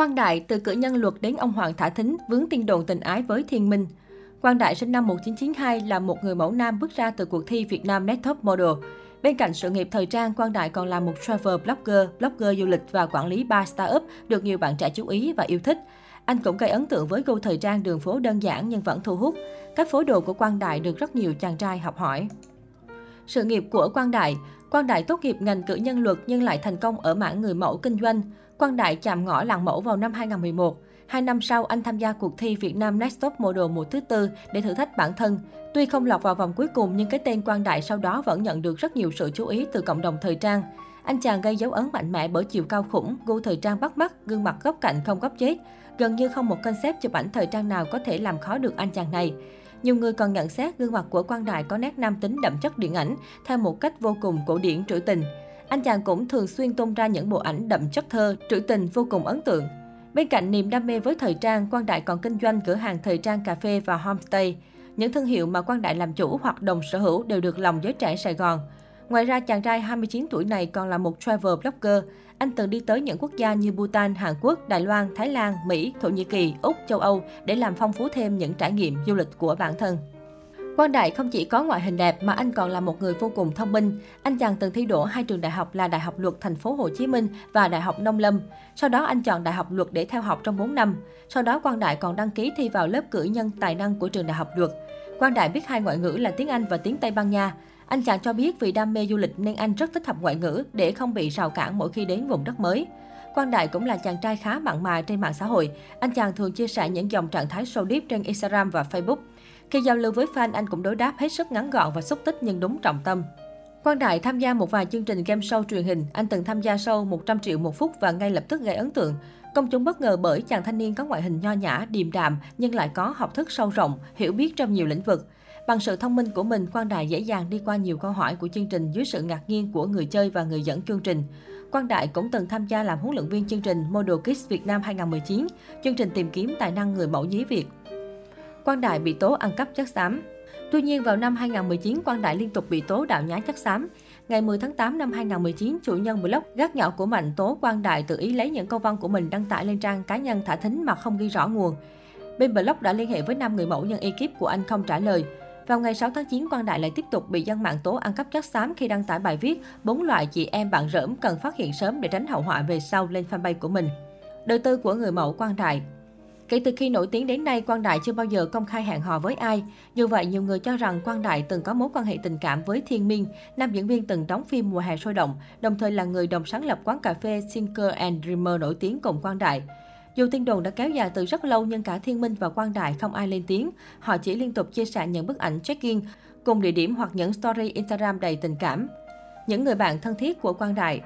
Quang Đại từ cử nhân luật đến ông Hoàng Thả Thính vướng tin đồn tình ái với Thiên Minh. Quang Đại sinh năm 1992 là một người mẫu nam bước ra từ cuộc thi Việt Nam Net Top Model. Bên cạnh sự nghiệp thời trang, Quang Đại còn là một travel blogger, blogger du lịch và quản lý ba startup được nhiều bạn trẻ chú ý và yêu thích. Anh cũng gây ấn tượng với gu thời trang đường phố đơn giản nhưng vẫn thu hút. Các phối đồ của Quang Đại được rất nhiều chàng trai học hỏi. Sự nghiệp của Quang Đại Quang Đại tốt nghiệp ngành cử nhân luật nhưng lại thành công ở mảng người mẫu kinh doanh. Quang Đại chạm ngõ làng mẫu vào năm 2011. Hai năm sau, anh tham gia cuộc thi Việt Nam Next Top Model mùa thứ tư để thử thách bản thân. Tuy không lọt vào vòng cuối cùng nhưng cái tên Quang Đại sau đó vẫn nhận được rất nhiều sự chú ý từ cộng đồng thời trang. Anh chàng gây dấu ấn mạnh mẽ bởi chiều cao khủng, gu thời trang bắt mắt, gương mặt góc cạnh không góc chết. Gần như không một concept chụp ảnh thời trang nào có thể làm khó được anh chàng này. Nhiều người còn nhận xét gương mặt của Quang Đại có nét nam tính đậm chất điện ảnh, theo một cách vô cùng cổ điển trữ tình. Anh chàng cũng thường xuyên tung ra những bộ ảnh đậm chất thơ, trữ tình vô cùng ấn tượng. Bên cạnh niềm đam mê với thời trang, Quang Đại còn kinh doanh cửa hàng thời trang cà phê và homestay. Những thương hiệu mà Quang Đại làm chủ hoặc đồng sở hữu đều được lòng giới trẻ Sài Gòn. Ngoài ra, chàng trai 29 tuổi này còn là một travel blogger. Anh từng đi tới những quốc gia như Bhutan, Hàn Quốc, Đài Loan, Thái Lan, Mỹ, Thổ Nhĩ Kỳ, Úc, châu Âu để làm phong phú thêm những trải nghiệm du lịch của bản thân. Quang Đại không chỉ có ngoại hình đẹp mà anh còn là một người vô cùng thông minh. Anh chàng từng thi đỗ hai trường đại học là Đại học Luật Thành phố Hồ Chí Minh và Đại học Nông Lâm. Sau đó anh chọn Đại học Luật để theo học trong 4 năm. Sau đó Quang Đại còn đăng ký thi vào lớp cử nhân tài năng của trường Đại học Luật. Quang Đại biết hai ngoại ngữ là tiếng Anh và tiếng Tây Ban Nha. Anh chàng cho biết vì đam mê du lịch nên anh rất thích học ngoại ngữ để không bị rào cản mỗi khi đến vùng đất mới. Quang Đại cũng là chàng trai khá mặn mà trên mạng xã hội. Anh chàng thường chia sẻ những dòng trạng thái sâu deep trên Instagram và Facebook. Khi giao lưu với fan, anh cũng đối đáp hết sức ngắn gọn và xúc tích nhưng đúng trọng tâm. Quang Đại tham gia một vài chương trình game show truyền hình. Anh từng tham gia show 100 triệu một phút và ngay lập tức gây ấn tượng. Công chúng bất ngờ bởi chàng thanh niên có ngoại hình nho nhã, điềm đạm nhưng lại có học thức sâu rộng, hiểu biết trong nhiều lĩnh vực. Bằng sự thông minh của mình, Quang Đại dễ dàng đi qua nhiều câu hỏi của chương trình dưới sự ngạc nhiên của người chơi và người dẫn chương trình. Quang Đại cũng từng tham gia làm huấn luyện viên chương trình Model Kids Việt Nam 2019, chương trình tìm kiếm tài năng người mẫu nhí Việt. Quang Đại bị tố ăn cắp chất xám. Tuy nhiên, vào năm 2019, Quang Đại liên tục bị tố đạo nhái chất xám. Ngày 10 tháng 8 năm 2019, chủ nhân blog gác nhỏ của Mạnh tố Quang Đại tự ý lấy những câu văn của mình đăng tải lên trang cá nhân thả thính mà không ghi rõ nguồn. Bên blog đã liên hệ với 5 người mẫu nhưng ekip của anh không trả lời. Vào ngày 6 tháng 9, Quang Đại lại tiếp tục bị dân mạng tố ăn cắp chất xám khi đăng tải bài viết bốn loại chị em bạn rỡm cần phát hiện sớm để tránh hậu họa về sau lên fanpage của mình. Đời tư của người mẫu Quang Đại Kể từ khi nổi tiếng đến nay, Quang Đại chưa bao giờ công khai hẹn hò với ai. Dù vậy, nhiều người cho rằng Quang Đại từng có mối quan hệ tình cảm với Thiên Minh, nam diễn viên từng đóng phim Mùa hè sôi động, đồng thời là người đồng sáng lập quán cà phê Sinker and Dreamer nổi tiếng cùng Quang Đại. Dù tin đồn đã kéo dài từ rất lâu nhưng cả Thiên Minh và Quang Đại không ai lên tiếng. Họ chỉ liên tục chia sẻ những bức ảnh check-in cùng địa điểm hoặc những story Instagram đầy tình cảm. Những người bạn thân thiết của Quang Đại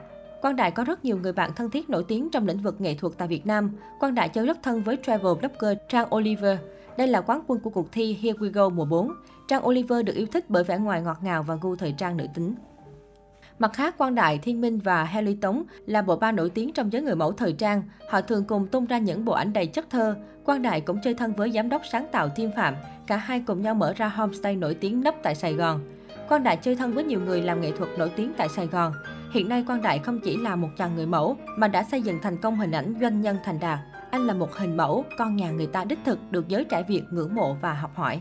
Quang Đại có rất nhiều người bạn thân thiết nổi tiếng trong lĩnh vực nghệ thuật tại Việt Nam. Quang Đại chơi rất thân với travel blogger Trang Oliver. Đây là quán quân của cuộc thi Here We Go mùa 4. Trang Oliver được yêu thích bởi vẻ ngoài ngọt ngào và gu thời trang nữ tính. Mặt khác, Quang Đại, Thiên Minh và Haley Tống là bộ ba nổi tiếng trong giới người mẫu thời trang. Họ thường cùng tung ra những bộ ảnh đầy chất thơ. Quang Đại cũng chơi thân với giám đốc sáng tạo Thiên Phạm. Cả hai cùng nhau mở ra homestay nổi tiếng nấp tại Sài Gòn. Quang Đại chơi thân với nhiều người làm nghệ thuật nổi tiếng tại Sài Gòn. Hiện nay Quang Đại không chỉ là một chàng người mẫu mà đã xây dựng thành công hình ảnh doanh nhân thành đạt. Anh là một hình mẫu, con nhà người ta đích thực được giới trẻ Việt ngưỡng mộ và học hỏi.